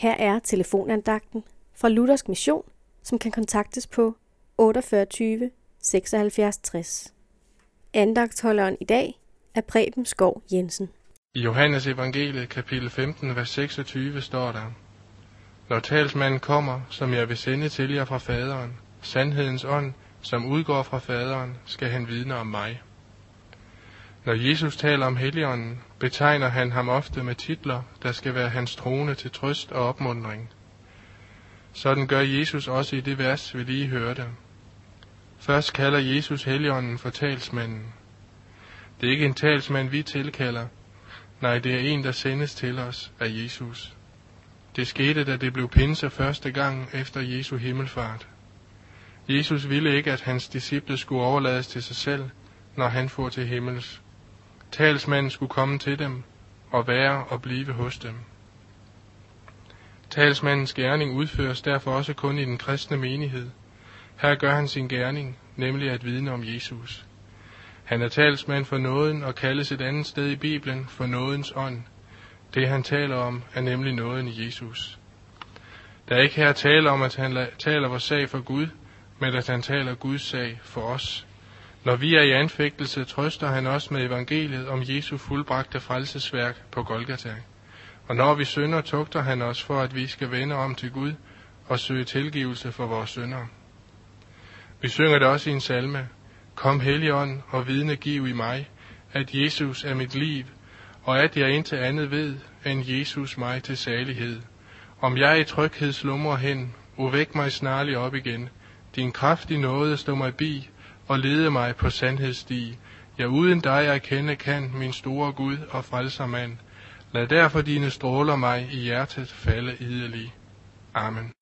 Her er telefonandagten fra Luthersk Mission, som kan kontaktes på 48 76 60. Andagtholderen i dag er Preben Skov Jensen. I Johannes evangeliet kapitel 15, vers 26 står der, Når talsmanden kommer, som jeg vil sende til jer fra faderen, sandhedens ånd, som udgår fra faderen, skal han vidne om mig. Når Jesus taler om Helligånden, betegner han ham ofte med titler, der skal være hans trone til trøst og opmundring. Sådan gør Jesus også i det vers, vi lige hørte. Først kalder Jesus Helligånden for talsmanden. Det er ikke en talsmand, vi tilkalder. Nej, det er en, der sendes til os af Jesus. Det skete, da det blev pinse første gang efter Jesu himmelfart. Jesus ville ikke, at hans disciple skulle overlades til sig selv, når han får til himmels. Talsmanden skulle komme til dem og være og blive hos dem. Talsmandens gerning udføres derfor også kun i den kristne menighed. Her gør han sin gerning, nemlig at vidne om Jesus. Han er talsmand for nåden og kaldes et andet sted i Bibelen for nådens ånd. Det han taler om er nemlig nåden i Jesus. Der er ikke her tale om, at han taler vores sag for Gud, men at han taler Guds sag for os. Når vi er i anfægtelse, trøster han os med evangeliet om Jesu fuldbragte frelsesværk på Golgata. Og når vi synder, tugter han os for, at vi skal vende om til Gud og søge tilgivelse for vores synder. Vi synger det også i en salme. Kom Helligånd og vidne giv i mig, at Jesus er mit liv, og at jeg intet andet ved, end Jesus mig til salighed. Om jeg i tryghed slumrer hen, o væk mig snarlig op igen. Din kraft i nåde stå mig bi, og lede mig på sandhedssti. Ja, uden dig jeg kende kan, min store Gud og frelsermand. Lad derfor dine stråler mig i hjertet falde idelig. Amen.